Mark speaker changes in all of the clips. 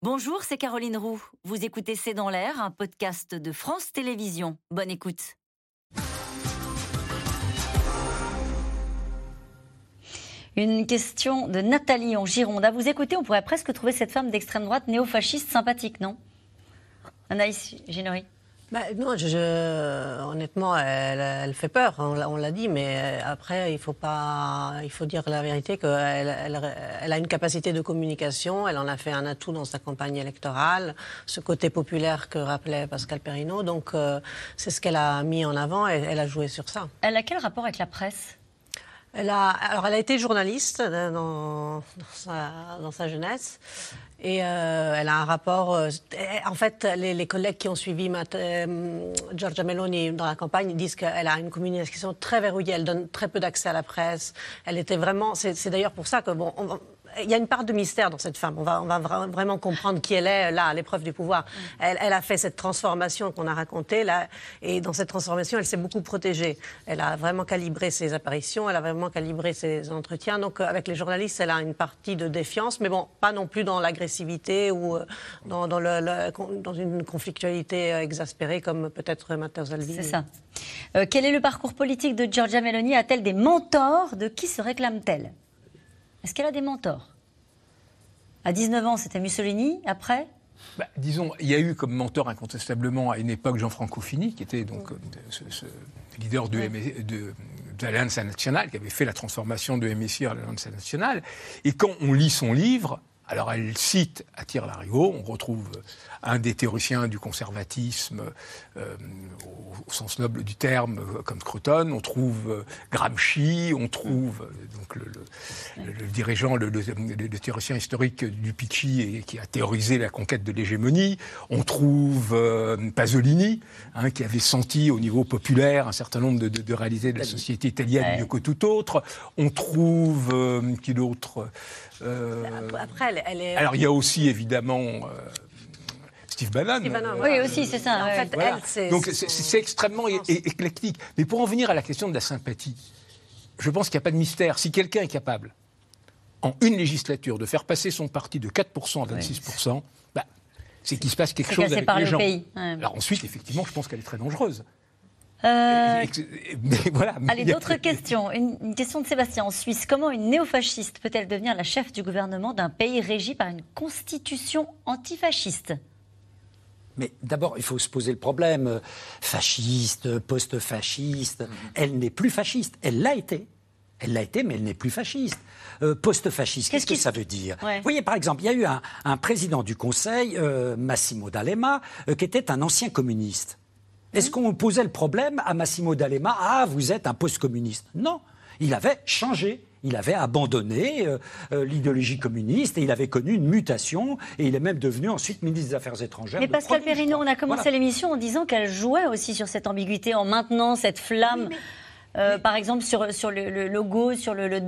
Speaker 1: Bonjour, c'est Caroline Roux. Vous écoutez C'est dans l'air, un podcast de France Télévisions. Bonne écoute. Une question de Nathalie en Gironde. À vous écouter, on pourrait presque trouver cette femme d'extrême droite néo-fasciste sympathique, non? Anaïs Ginori
Speaker 2: bah, non, je, honnêtement, elle, elle, fait peur, on, l'a dit, mais après, il faut, pas, il faut dire la vérité qu'elle elle, elle, a une capacité de communication, elle en a fait un atout dans sa campagne électorale, ce côté populaire que rappelait Pascal Perrineau, donc euh, c'est ce qu'elle a mis en avant et elle a joué sur ça.
Speaker 1: Elle a quel rapport avec la presse?
Speaker 2: Elle a, alors, elle a été journaliste dans, dans, sa, dans sa jeunesse. Et euh, elle a un rapport. Euh, en fait, les, collègues qui ont suivi Matt, euh, Giorgia Meloni dans la campagne disent qu'elle a une communication très verrouillée. Elle donne très peu d'accès à la presse. Elle était vraiment. C'est d'ailleurs pour ça que il y a une part de mystère dans cette femme. On va, on va vraiment comprendre qui elle est là, à l'épreuve du pouvoir. Elle, elle, a fait cette transformation qu'on a racontée là, et dans cette transformation, elle s'est beaucoup protégée. Elle a vraiment calibré ses apparitions, elle a vraiment calibré ses entretiens. Donc, euh, avec les journalistes, elle a une partie de défiance, mais bon, pas non plus dans l'agressivité ou euh, dans, dans, le, dans, une conflictualité euh, exaspérée comme peut-être Matteo Salvini.
Speaker 1: C'est ça. Euh, quel est le parcours politique de Giorgia Meloni? A-t-elle des mentors? De qui se réclame-t-elle? Est-ce qu'elle a des mentors? À 19 ans, c'était Mussolini. Après?
Speaker 3: Bah, disons, il y a eu comme mentor incontestablement à une époque Jean-Franco Fini, qui était donc euh, ce, ce leader de, de, de l'Alliance nationale, qui avait fait la transformation de MSI à l'Alliance nationale. Et quand on lit son livre, alors elle cite à Tire-Larigot, on retrouve un des théoriciens du conservatisme euh, au, au, sens noble du terme, euh, comme Croton, on trouve euh, Gramsci, on trouve donc le, le, le dirigeant, le, le, théoricien historique du Picci et, qui a théorisé la conquête de l'hégémonie, on trouve euh, Pasolini, hein, qui avait senti au niveau populaire un certain nombre de, de, de réalités de la société italienne ouais. mieux que tout autre, on trouve euh, qui d'autre?
Speaker 2: Après, elle, elle est...
Speaker 3: Alors il y a aussi évidemment euh, Steve Bannon.
Speaker 2: Steve Bannon
Speaker 1: oui, aussi, c'est ça.
Speaker 2: En
Speaker 1: ouais.
Speaker 2: fait,
Speaker 3: Voilà.
Speaker 2: elle, c'est.
Speaker 3: Donc c'est extrêmement éclectique. Mais pour en venir à la question de la sympathie, je pense qu'il n'y a pas de mystère. Si quelqu'un est capable, en une législature, de faire passer son parti de 4% à 26%, ouais. bah, c'est qu'il se passe quelque chose avec les gens.
Speaker 1: Pays.
Speaker 3: Ouais. Alors ensuite, effectivement, je pense qu'elle est très dangereuse.
Speaker 1: Euh...
Speaker 3: Mais voilà.
Speaker 1: Allez, d'autres questions. Une, une, question de Sébastien en Suisse. Comment une néofasciste peut-elle devenir la chef du gouvernement d'un pays régi par une constitution antifasciste?
Speaker 4: Mais d'abord, il faut se poser le problème. Fasciste, post-fasciste, mmh. elle n'est plus fasciste. Elle l'a été. Elle l'a été, mais elle n'est plus fasciste. Euh, post-fasciste, qu'est-ce qu que ça veut dire?
Speaker 1: Ouais.
Speaker 4: Vous voyez, par exemple, il y a eu un, un président du Conseil, euh, Massimo D'Alema, euh, qui était un ancien communiste. Est-ce qu'on posait le problème à Massimo D'Alema Ah, vous êtes un post-communiste Non, il avait changé. Il avait abandonné euh, euh, l'idéologie communiste et il avait connu une mutation et il est même devenu ensuite ministre des Affaires étrangères.
Speaker 1: Mais Pascal Perrineau, on a commencé voilà. l'émission en disant qu'elle jouait aussi sur cette ambiguïté en maintenant cette flamme. Oui, mais... Euh, oui. Par exemple, sur, sur le, le, logo, sur le, le,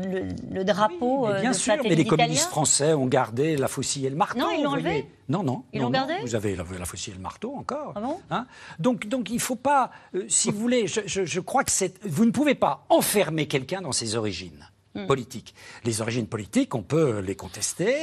Speaker 1: le drapeau.
Speaker 4: Oui, bien
Speaker 1: de
Speaker 4: sûr, mais les communistes français ont gardé la faucille et le marteau.
Speaker 1: Non, ils l'ont enlevé.
Speaker 4: Non, non.
Speaker 1: Ils l'ont gardé
Speaker 4: Vous avez la, la, faucille et le marteau encore.
Speaker 1: Ah bon
Speaker 4: hein donc, donc, il ne faut pas. Euh, si vous voulez, je, je, je crois que vous ne pouvez pas enfermer quelqu'un dans ses origines. Mmh. politique. Les origines politiques, on peut les contester,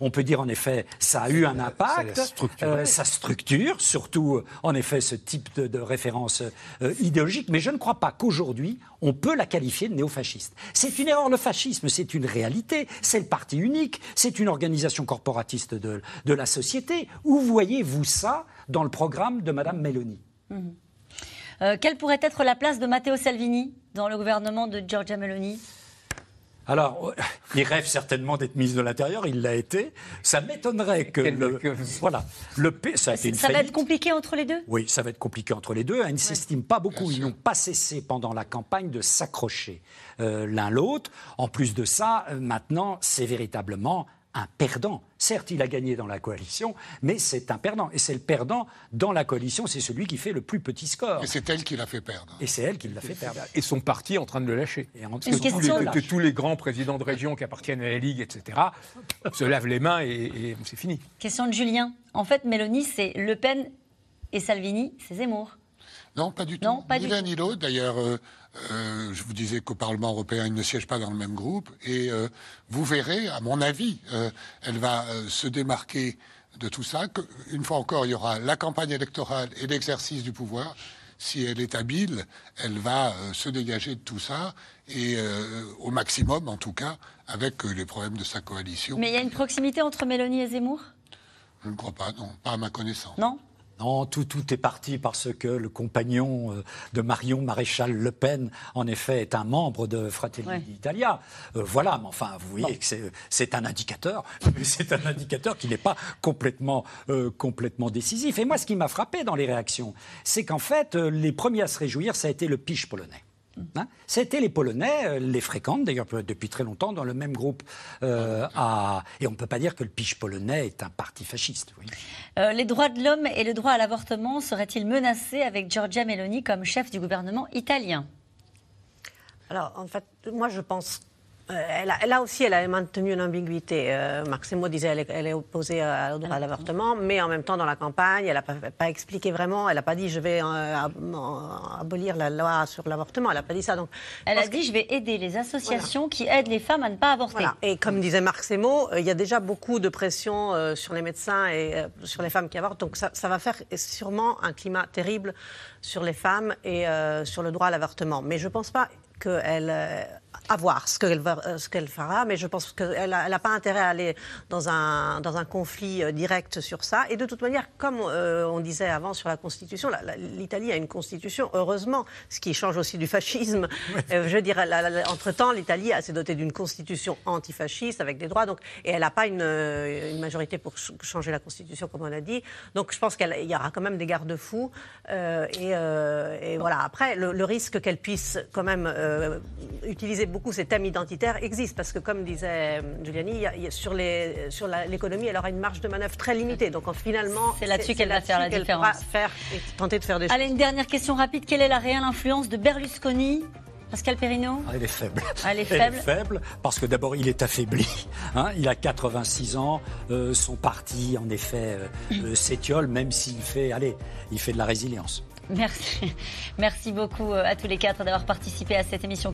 Speaker 4: on peut dire en effet ça a eu un impact,
Speaker 3: euh,
Speaker 4: ça structure, surtout en effet ce type de, de référence euh, idéologique, mais je ne crois pas qu'aujourd'hui on peut la qualifier de néofasciste. C'est une erreur, le fascisme, c'est une réalité, c'est le parti unique, c'est une organisation corporatiste de, de, la société. Où voyez-vous ça dans le programme de Madame Meloni?
Speaker 1: Mmh. euh, Quelle pourrait être la place de Matteo Salvini dans le gouvernement de Giorgia Meloni?
Speaker 4: Alors, il rêve certainement d'être ministre de l'Intérieur, il l'a été. Ça m'étonnerait que, le, que... voilà, le P, ça a été une
Speaker 1: Ça
Speaker 4: faillite.
Speaker 1: va être compliqué entre les deux?
Speaker 4: Oui, ça va être compliqué entre les deux. Ils ne ouais. s'estiment pas beaucoup. Ils n'ont pas cessé pendant la campagne de s'accrocher euh, l'un l'autre. En plus de ça, euh, maintenant, c'est véritablement un perdant. Certes, il a gagné dans la coalition, mais c'est un perdant. Et c'est le perdant dans la coalition, c'est celui qui fait le plus petit score.
Speaker 5: Et c'est elle qui l'a fait perdre.
Speaker 4: Et c'est elle qui l'a fait perdre.
Speaker 3: Et son parti est en train de le lâcher.
Speaker 4: Et en
Speaker 3: que, tous les, que tous les grands présidents de région qui appartiennent à la Ligue, etc., se lavent les mains et, et c'est fini.
Speaker 1: Question de Julien. En fait, Mélanie, c'est Le Pen et Salvini, c'est Zemmour.
Speaker 5: Non, pas du tout.
Speaker 1: Pas
Speaker 5: ni l'un ni l'autre. D'ailleurs, euh, euh, je vous disais qu'au Parlement européen, ils ne siègent pas dans le même groupe. Et euh, vous verrez, à mon avis, elle va se démarquer de tout ça. Que, une fois encore, il y aura la campagne électorale et l'exercice du pouvoir. Si elle est habile, elle va se dégager de tout ça et au maximum, en tout cas, avec les problèmes de sa coalition.
Speaker 1: Mais il y a une proximité entre Mélanie et Zemmour?
Speaker 5: Je ne crois pas, non, pas à ma connaissance.
Speaker 1: Non?
Speaker 4: Non, tout, tout est parti parce que le compagnon euh, de Marion Maréchal Le Pen, en effet, est un membre de Fratelli
Speaker 1: Ouais.
Speaker 4: d'Italia. Euh, voilà, mais enfin, vous voyez que c'est- un indicateur, mais c'est un indicateur qui n'est pas complètement, euh, complètement décisif. Et moi, ce qui m'a frappé dans les réactions, c'est qu'en fait, les premiers à se réjouir, ça a été le piche polonais. Hein C'était les Polonais, euh, les fréquentent d'ailleurs depuis très longtemps dans le même groupe. euh, à- Et on ne peut pas dire que le piche polonais est un parti fasciste.
Speaker 1: Euh, Les droits de l'homme et le droit à l'avortement seraient-ils menacés avec Giorgia Meloni comme chef du gouvernement italien?
Speaker 2: Alors, en fait, moi, je pense. Euh, elle a, là aussi, elle a maintenu une ambiguïté. Euh, Maximo disait qu'elle est, elle est opposée à- au droit à l'avortement, mais en même temps, dans la campagne, elle n'a pas, pas expliqué vraiment. Elle n'a pas dit je vais euh, ab- abolir la loi sur l'avortement. Elle n'a pas dit ça. Donc,
Speaker 1: Elle a dit je vais aider les associations qui aident les femmes à ne pas avorter.
Speaker 2: Voilà. Et comme disait Marc Semo, euh, il y a déjà beaucoup de pression sur les médecins et sur les femmes qui avortent. Donc ça, ça va faire sûrement un climat terrible sur les femmes et sur le droit à l'avortement. Mais je ne pense pas qu'elle... à voir ce qu'elle va- euh, ce qu'elle fera, mais je pense qu'elle n'a elle a pas intérêt à aller dans un, dans un conflit euh, direct sur ça. Et de toute manière, comme euh, on disait avant sur la Constitution, la- la- l'Italie a une Constitution, heureusement, ce qui change aussi du fascisme. Euh, je veux dire, la- entre-temps, l'Italie s'est dotée d'une Constitution antifasciste avec des droits, donc, et elle n'a pas une, une majorité pour ch- changer la Constitution, comme on a dit. Donc je pense qu'il y aura quand même des garde-fous. euh, et, et voilà, après, le, le risque qu'elle puisse quand même euh, beaucoup ces thèmes identitaires existe, parce que comme disait euh, Giuliani, il y a- il y a- sur les- sur la- l'économie, elle aura une marge de manœuvre très limitée. Donc en- finalement,
Speaker 1: C'est là-dessus qu'elle va faire la différence.
Speaker 2: faire et tenter de faire des
Speaker 1: Allez,
Speaker 2: choses.
Speaker 1: une dernière question rapide. Quelle est la réelle influence de Berlusconi Pascal Perrino?
Speaker 4: Ah, Elle est faible.
Speaker 1: Elle est faible.
Speaker 4: parce que d'abord il est affaibli. hein. il a 86 ans. euh, son parti, en effet, euh, s'étiole, même s'il fait, allez, il fait de la résilience.
Speaker 1: Merci. Merci beaucoup à tous les quatre d'avoir participé à cette émission.